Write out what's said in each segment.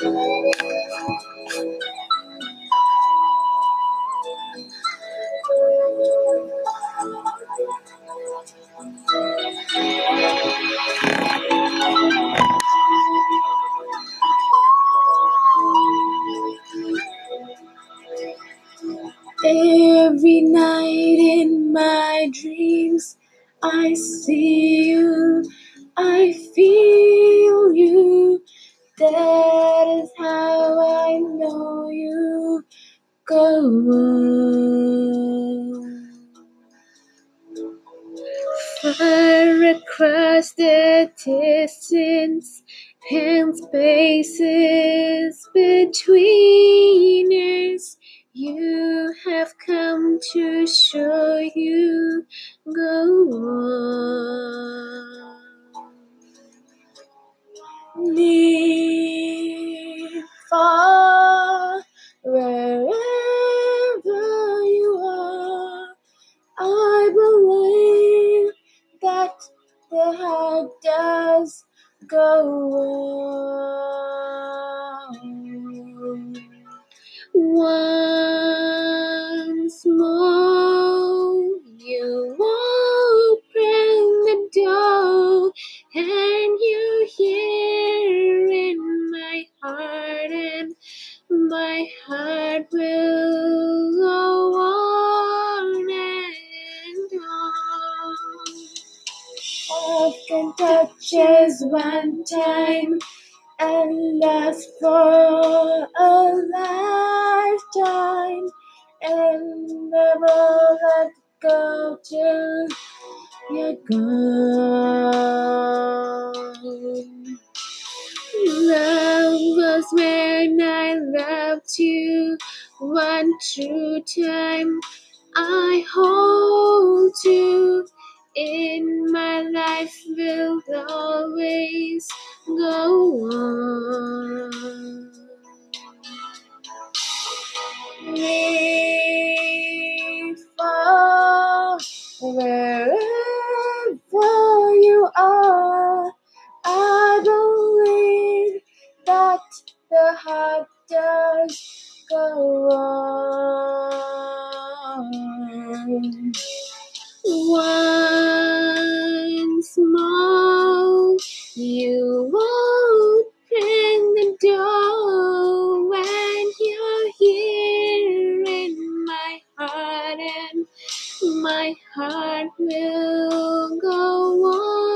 Every night in my dreams, I see you, I feel you. That is how I know you go on. Far across the distance and spaces between the heart does go on. Once more, you open the door, and you hear in my heart, and my heart touches one time and lasts for a lifetime and never let go till you're gone. Love was when I loved you one true time. I hold you in my life will always go on. Near, far, wherever you are, I believe that the heart does go on. Once more, you open the door when you're here in my heart, and my heart will go on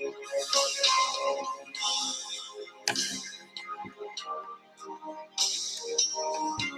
I'm going.